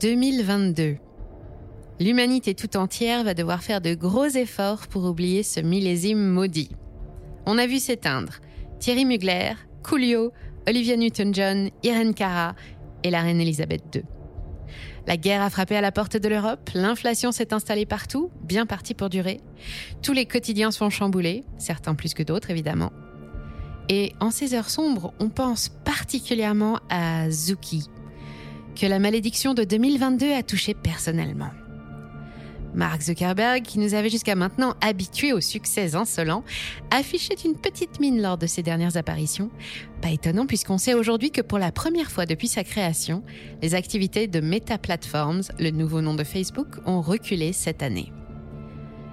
2022. L'humanité tout entière va devoir faire de gros efforts pour oublier ce millésime maudit. On a vu s'éteindre Thierry Mugler, Coolio, Olivia Newton-John, Irene Cara et la reine Elisabeth II. La guerre a frappé à la porte de l'Europe, l'inflation s'est installée partout, bien partie pour durer. Tous les quotidiens sont chamboulés, certains plus que d'autres évidemment. Et en ces heures sombres, on pense particulièrement à Zuki, que la malédiction de 2022 a touché personnellement. Mark Zuckerberg, qui nous avait jusqu'à maintenant habitués aux succès insolents, affichait une petite mine lors de ses dernières apparitions. Pas étonnant puisqu'on sait aujourd'hui que pour la première fois depuis sa création, les activités de Meta Platforms, le nouveau nom de Facebook, ont reculé cette année.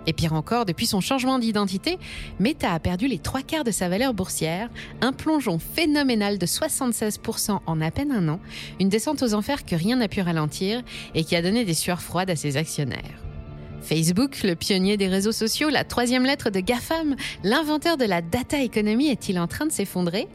Et pire encore, depuis son changement d'identité, Meta a perdu les trois quarts de sa valeur boursière, un plongeon phénoménal de 76% en à peine un an, une descente aux enfers que rien n'a pu ralentir et qui a donné des sueurs froides à ses actionnaires. Facebook, le pionnier des réseaux sociaux, la troisième lettre de GAFAM, l'inventeur de la data economy est-il en train de s'effondrer?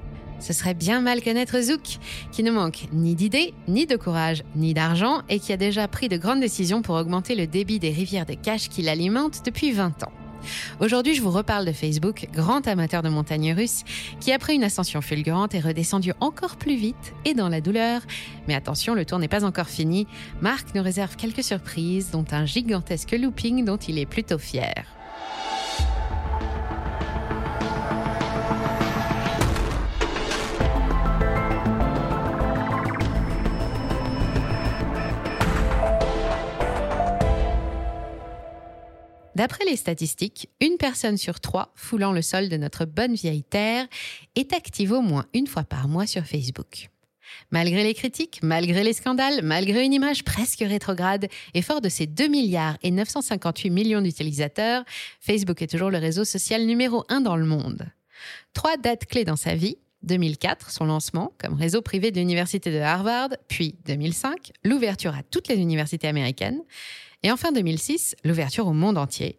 Ce serait bien mal connaître Zouk, qui ne manque ni d'idées, ni de courage, ni d'argent et qui a déjà pris de grandes décisions pour augmenter le débit des rivières de cash qui l'alimentent depuis 20 ans. Aujourd'hui, je vous reparle de Facebook, grand amateur de montagnes russes, qui après une ascension fulgurante est redescendu encore plus vite et dans la douleur. Mais attention, le tour n'est pas encore fini. Marc nous réserve quelques surprises, dont un gigantesque looping dont il est plutôt fier. D'après les statistiques, une personne sur trois foulant le sol de notre bonne vieille Terre est active au moins une fois par mois sur Facebook. Malgré les critiques, malgré les scandales, malgré une image presque rétrograde et fort de ses 2 milliards et 958 millions d'utilisateurs, Facebook est toujours le réseau social numéro un dans le monde. Trois dates clés dans sa vie. 2004, son lancement comme réseau privé de l'université de Harvard, puis 2005, l'ouverture à toutes les universités américaines, et enfin 2006, l'ouverture au monde entier.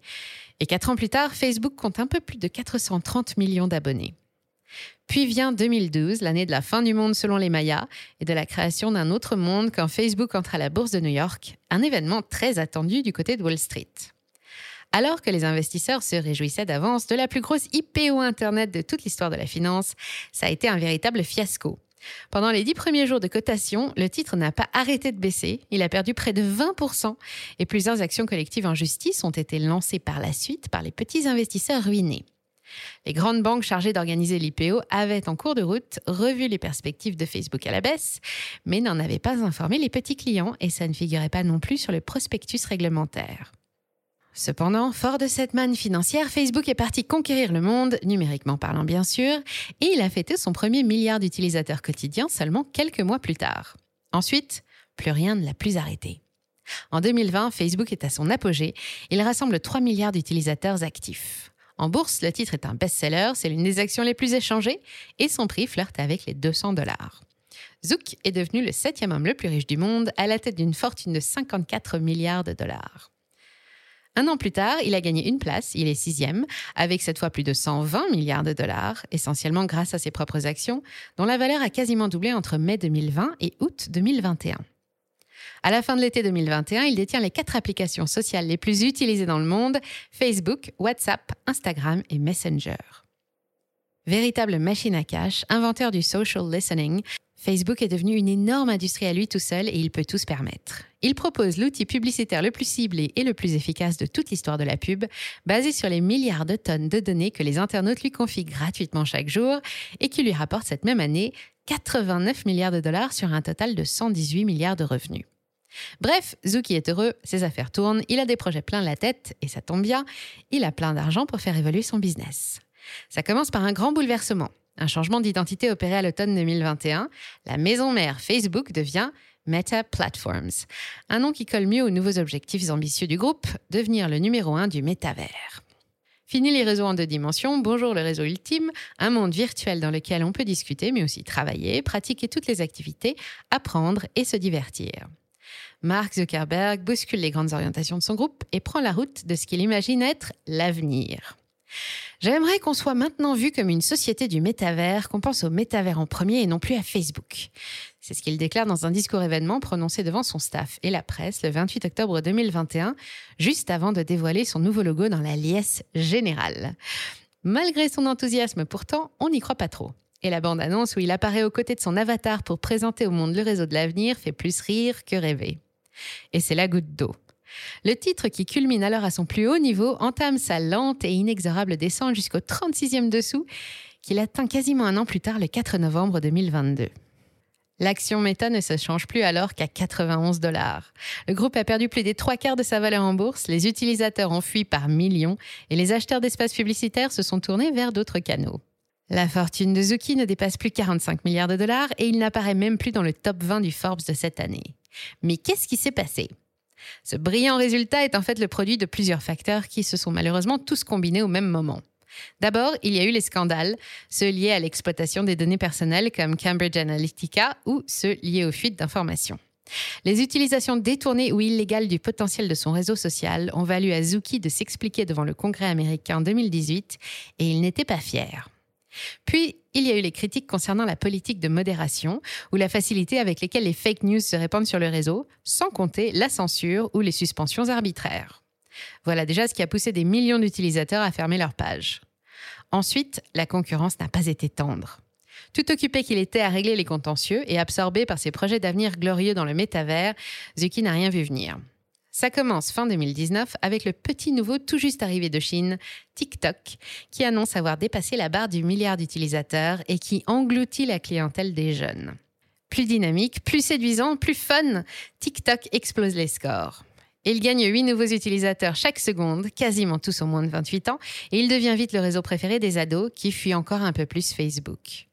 Et quatre ans plus tard, Facebook compte un peu plus de 430 millions d'abonnés. Puis vient 2012, l'année de la fin du monde selon les Mayas, et de la création d'un autre monde quand Facebook entre à la bourse de New York, un événement très attendu du côté de Wall Street. Alors que les investisseurs se réjouissaient d'avance de la plus grosse IPO Internet de toute l'histoire de la finance, ça a été un véritable fiasco. Pendant les dix premiers jours de cotation, le titre n'a pas arrêté de baisser. Il a perdu près de 20% et plusieurs actions collectives en justice ont été lancées par la suite par les petits investisseurs ruinés. Les grandes banques chargées d'organiser l'IPO avaient en cours de route revu les perspectives de Facebook à la baisse, mais n'en avaient pas informé les petits clients et ça ne figurait pas non plus sur le prospectus réglementaire. Cependant, fort de cette manne financière, Facebook est parti conquérir le monde, numériquement parlant bien sûr, et il a fêté son premier milliard d'utilisateurs quotidiens seulement quelques mois plus tard. Ensuite, plus rien ne l'a plus arrêté. En 2020, Facebook est à son apogée. Il rassemble 3 milliards d'utilisateurs actifs. En bourse, le titre est un best-seller, c'est l'une des actions les plus échangées, et son prix flirte avec les 200 dollars. Zouk est devenu le septième homme le plus riche du monde, à la tête d'une fortune de 54 milliards de dollars. Un an plus tard, il a gagné une place, il est sixième, avec cette fois plus de 120 milliards de dollars, essentiellement grâce à ses propres actions, dont la valeur a quasiment doublé entre mai 2020 et août 2021. À la fin de l'été 2021, il détient les quatre applications sociales les plus utilisées dans le monde, Facebook, WhatsApp, Instagram et Messenger. Véritable machine à cash, inventeur du social listening, Facebook est devenu une énorme industrie à lui tout seul et il peut tout se permettre. Il propose l'outil publicitaire le plus ciblé et le plus efficace de toute l'histoire de la pub, basé sur les milliards de tonnes de données que les internautes lui confient gratuitement chaque jour et qui lui rapporte cette même année 89 milliards de dollars sur un total de 118 milliards de revenus. Bref, Zuki est heureux, ses affaires tournent, il a des projets plein la tête, et ça tombe bien, il a plein d'argent pour faire évoluer son business. Ça commence par un grand bouleversement. Un changement d'identité opéré à l'automne 2021, la maison mère Facebook devient Meta Platforms, un nom qui colle mieux aux nouveaux objectifs ambitieux du groupe, devenir le numéro un du métavers. Fini les réseaux en deux dimensions, bonjour le réseau ultime, un monde virtuel dans lequel on peut discuter mais aussi travailler, pratiquer toutes les activités, apprendre et se divertir. Mark Zuckerberg bouscule les grandes orientations de son groupe et prend la route de ce qu'il imagine être l'avenir. J'aimerais qu'on soit maintenant vu comme une société du métavers, qu'on pense au métavers en premier et non plus à Facebook. C'est ce qu'il déclare dans un discours événement prononcé devant son staff et la presse le 28 octobre 2021, juste avant de dévoiler son nouveau logo dans la liesse générale. Malgré son enthousiasme pourtant, on n'y croit pas trop. Et la bande-annonce où il apparaît aux côtés de son avatar pour présenter au monde le réseau de l'avenir fait plus rire que rêver. Et c'est la goutte d'eau. Le titre, qui culmine alors à son plus haut niveau, entame sa lente et inexorable descente jusqu'au 36e dessous, qu'il atteint quasiment un an plus tard, le 4 novembre 2022. L'action Meta ne se change plus alors qu'à 91 dollars. Le groupe a perdu plus des trois quarts de sa valeur en bourse, les utilisateurs ont fui par millions et les acheteurs d'espaces publicitaires se sont tournés vers d'autres canaux. La fortune de Zuki ne dépasse plus 45 milliards de dollars et il n'apparaît même plus dans le top 20 du Forbes de cette année. Mais qu'est-ce qui s'est passé? Ce brillant résultat est en fait le produit de plusieurs facteurs qui se sont malheureusement tous combinés au même moment. D'abord, il y a eu les scandales, ceux liés à l'exploitation des données personnelles comme Cambridge Analytica ou ceux liés aux fuites d'informations. Les utilisations détournées ou illégales du potentiel de son réseau social ont valu à Zuki de s'expliquer devant le Congrès américain en 2018 et il n'était pas fier. Puis, il y a eu les critiques concernant la politique de modération ou la facilité avec laquelle les fake news se répandent sur le réseau, sans compter la censure ou les suspensions arbitraires. Voilà déjà ce qui a poussé des millions d'utilisateurs à fermer leur page. Ensuite, la concurrence n'a pas été tendre. Tout occupé qu'il était à régler les contentieux et absorbé par ses projets d'avenir glorieux dans le métavers, Zuki n'a rien vu venir. Ça commence fin 2019 avec le petit nouveau tout juste arrivé de Chine, TikTok, qui annonce avoir dépassé la barre du milliard d'utilisateurs et qui engloutit la clientèle des jeunes. Plus dynamique, plus séduisant, plus fun, TikTok explose les scores. Il gagne 8 nouveaux utilisateurs chaque seconde, quasiment tous au moins de 28 ans, et il devient vite le réseau préféré des ados qui fuit encore un peu plus Facebook.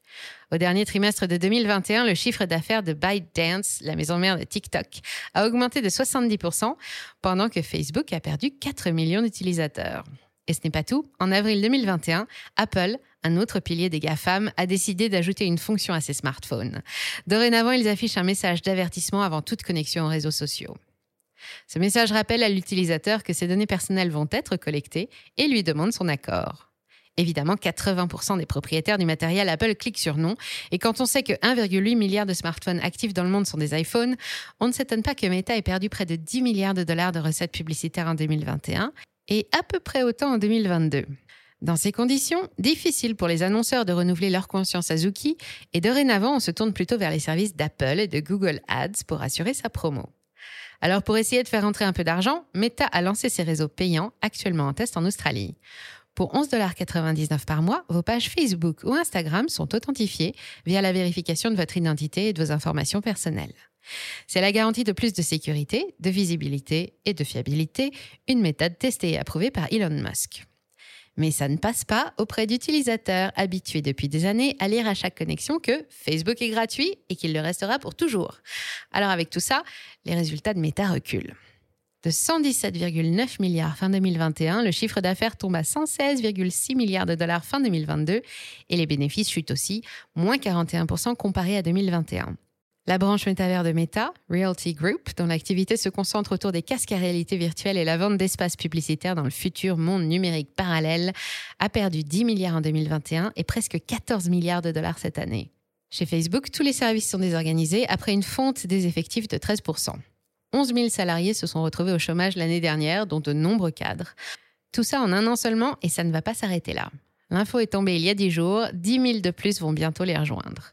Au dernier trimestre de 2021, le chiffre d'affaires de ByteDance, la maison mère de TikTok, a augmenté de 70%, pendant que Facebook a perdu 4 millions d'utilisateurs. Et ce n'est pas tout. En avril 2021, Apple, un autre pilier des GAFAM, a décidé d'ajouter une fonction à ses smartphones. Dorénavant, ils affichent un message d'avertissement avant toute connexion aux réseaux sociaux. Ce message rappelle à l'utilisateur que ses données personnelles vont être collectées et lui demande son accord. Évidemment, 80% des propriétaires du matériel Apple cliquent sur non. Et quand on sait que 1,8 milliard de smartphones actifs dans le monde sont des iPhones, on ne s'étonne pas que Meta ait perdu près de 10 milliards de dollars de recettes publicitaires en 2021 et à peu près autant en 2022. Dans ces conditions, difficile pour les annonceurs de renouveler leur conscience à Zuki et dorénavant, on se tourne plutôt vers les services d'Apple et de Google Ads pour assurer sa promo. Alors pour essayer de faire entrer un peu d'argent, Meta a lancé ses réseaux payants actuellement en test en Australie. Pour 11,99$ par mois, vos pages Facebook ou Instagram sont authentifiées via la vérification de votre identité et de vos informations personnelles. C'est la garantie de plus de sécurité, de visibilité et de fiabilité, une méthode testée et approuvée par Elon Musk. Mais ça ne passe pas auprès d'utilisateurs habitués depuis des années à lire à chaque connexion que Facebook est gratuit et qu'il le restera pour toujours. Alors avec tout ça, les résultats de Meta reculent. De 117,9 milliards fin 2021, le chiffre d'affaires tombe à 116,6 milliards de dollars fin 2022 et les bénéfices chutent aussi, moins 41% comparé à 2021. La branche métavers de Meta, Realty Group, dont l'activité se concentre autour des casques à réalité virtuelle et la vente d'espaces publicitaires dans le futur monde numérique parallèle, a perdu 10 milliards en 2021 et presque 14 milliards de dollars cette année. Chez Facebook, tous les services sont désorganisés après une fonte des effectifs de 13%. 11 000 salariés se sont retrouvés au chômage l'année dernière, dont de nombreux cadres. Tout ça en un an seulement et ça ne va pas s'arrêter là. L'info est tombée il y a 10 jours, 10 000 de plus vont bientôt les rejoindre.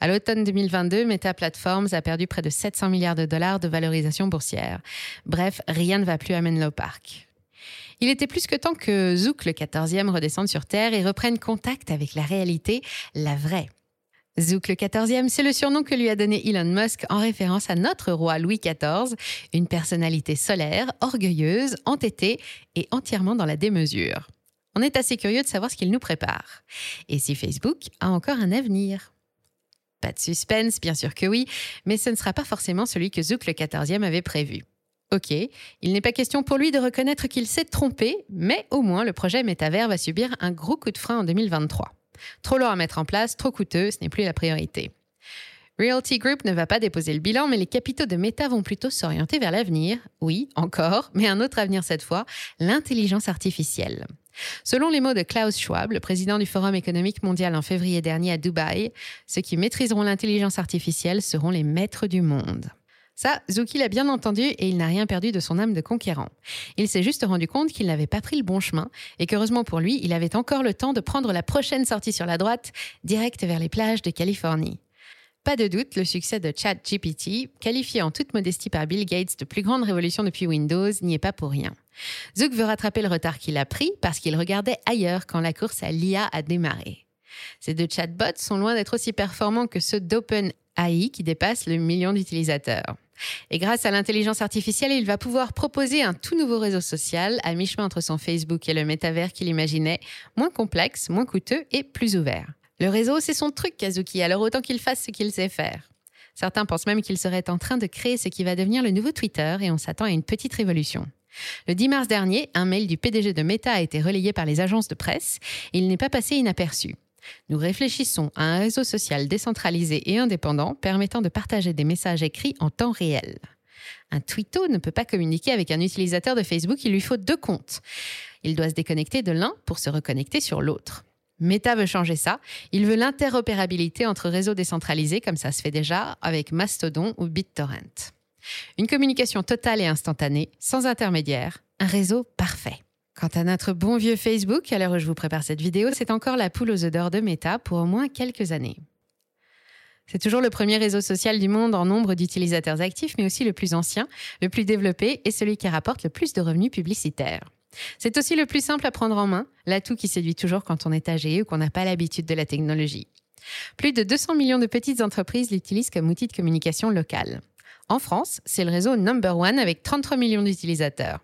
À l'automne 2022, Meta Platforms a perdu près de 700 milliards de dollars de valorisation boursière. Bref, rien ne va plus à Menlo Park. Il était plus que temps que Zouk, le 14e, redescende sur Terre et reprenne contact avec la réalité, la vraie. Zouk le 14e, c'est le surnom que lui a donné Elon Musk en référence à notre roi Louis XIV, une personnalité solaire, orgueilleuse, entêtée et entièrement dans la démesure. On est assez curieux de savoir ce qu'il nous prépare. Et si Facebook a encore un avenir? Pas de suspense, bien sûr que oui, mais ce ne sera pas forcément celui que Zouk le 14e avait prévu. Ok, il n'est pas question pour lui de reconnaître qu'il s'est trompé, mais au moins le projet Métavers va subir un gros coup de frein en 2023. Trop lourd à mettre en place, trop coûteux, ce n'est plus la priorité. Realty Group ne va pas déposer le bilan, mais les capitaux de Meta vont plutôt s'orienter vers l'avenir. Oui, encore, mais un autre avenir cette fois, l'intelligence artificielle. Selon les mots de Klaus Schwab, le président du Forum économique mondial en février dernier à Dubaï, ceux qui maîtriseront l'intelligence artificielle seront les maîtres du monde. Ça, Zuki l'a bien entendu et il n'a rien perdu de son âme de conquérant. Il s'est juste rendu compte qu'il n'avait pas pris le bon chemin et qu'heureusement pour lui, il avait encore le temps de prendre la prochaine sortie sur la droite, direct vers les plages de Californie. Pas de doute, le succès de ChatGPT, qualifié en toute modestie par Bill Gates de plus grande révolution depuis Windows, n'y est pas pour rien. Zuck veut rattraper le retard qu'il a pris parce qu'il regardait ailleurs quand la course à l'IA a démarré. Ces deux chatbots sont loin d'être aussi performants que ceux d'OpenAI qui dépassent le million d'utilisateurs. Et grâce à l'intelligence artificielle, il va pouvoir proposer un tout nouveau réseau social à mi-chemin entre son Facebook et le métavers qu'il imaginait, moins complexe, moins coûteux et plus ouvert. Le réseau, c'est son truc, Kazuki, alors autant qu'il fasse ce qu'il sait faire. Certains pensent même qu'il serait en train de créer ce qui va devenir le nouveau Twitter et on s'attend à une petite révolution. Le 10 mars dernier, un mail du PDG de Meta a été relayé par les agences de presse et il n'est pas passé inaperçu. Nous réfléchissons à un réseau social décentralisé et indépendant permettant de partager des messages écrits en temps réel. Un twitto ne peut pas communiquer avec un utilisateur de Facebook, il lui faut deux comptes. Il doit se déconnecter de l'un pour se reconnecter sur l'autre. Meta veut changer ça. Il veut l'interopérabilité entre réseaux décentralisés, comme ça se fait déjà avec Mastodon ou BitTorrent. Une communication totale et instantanée, sans intermédiaire, un réseau parfait. Quant à notre bon vieux Facebook, à l'heure où je vous prépare cette vidéo, c'est encore la poule aux œufs d'or de Meta pour au moins quelques années. C'est toujours le premier réseau social du monde en nombre d'utilisateurs actifs, mais aussi le plus ancien, le plus développé et celui qui rapporte le plus de revenus publicitaires. C'est aussi le plus simple à prendre en main, l'atout qui séduit toujours quand on est âgé ou qu'on n'a pas l'habitude de la technologie. Plus de 200 millions de petites entreprises l'utilisent comme outil de communication locale. En France, c'est le réseau number one avec 33 millions d'utilisateurs.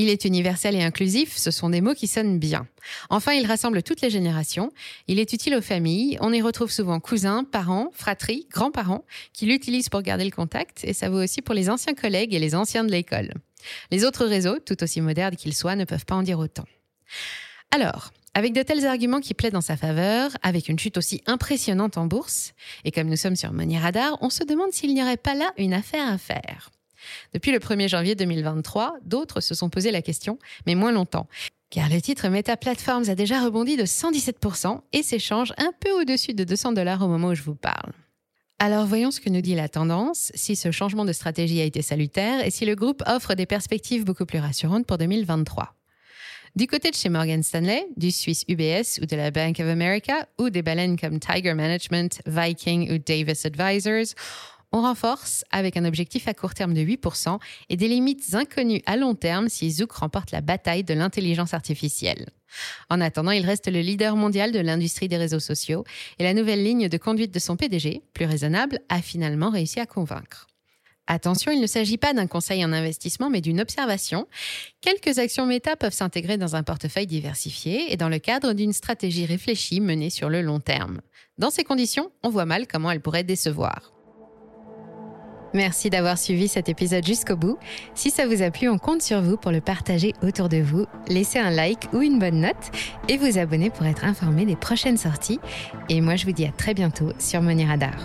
Il est universel et inclusif, ce sont des mots qui sonnent bien. Enfin, il rassemble toutes les générations. Il est utile aux familles. On y retrouve souvent cousins, parents, fratries, grands-parents qui l'utilisent pour garder le contact et ça vaut aussi pour les anciens collègues et les anciens de l'école. Les autres réseaux, tout aussi modernes qu'ils soient, ne peuvent pas en dire autant. Alors, avec de tels arguments qui plaident en sa faveur, avec une chute aussi impressionnante en bourse, et comme nous sommes sur Money Radar, on se demande s'il n'y aurait pas là une affaire à faire. Depuis le 1er janvier 2023, d'autres se sont posé la question, mais moins longtemps. Car le titre Meta Platforms a déjà rebondi de 117% et s'échange un peu au-dessus de 200 dollars au moment où je vous parle. Alors voyons ce que nous dit la tendance, si ce changement de stratégie a été salutaire et si le groupe offre des perspectives beaucoup plus rassurantes pour 2023. Du côté de chez Morgan Stanley, du Suisse UBS ou de la Bank of America ou des baleines comme Tiger Management, Viking ou Davis Advisors, on renforce avec un objectif à court terme de 8% et des limites inconnues à long terme si Zook remporte la bataille de l'intelligence artificielle. En attendant, il reste le leader mondial de l'industrie des réseaux sociaux et la nouvelle ligne de conduite de son PDG, plus raisonnable, a finalement réussi à convaincre. Attention, il ne s'agit pas d'un conseil en investissement, mais d'une observation. Quelques actions méta peuvent s'intégrer dans un portefeuille diversifié et dans le cadre d'une stratégie réfléchie menée sur le long terme. Dans ces conditions, on voit mal comment elle pourrait décevoir. Merci d'avoir suivi cet épisode jusqu'au bout. Si ça vous a plu, on compte sur vous pour le partager autour de vous. Laissez un like ou une bonne note et vous abonner pour être informé des prochaines sorties. Et moi, je vous dis à très bientôt sur Money Radar.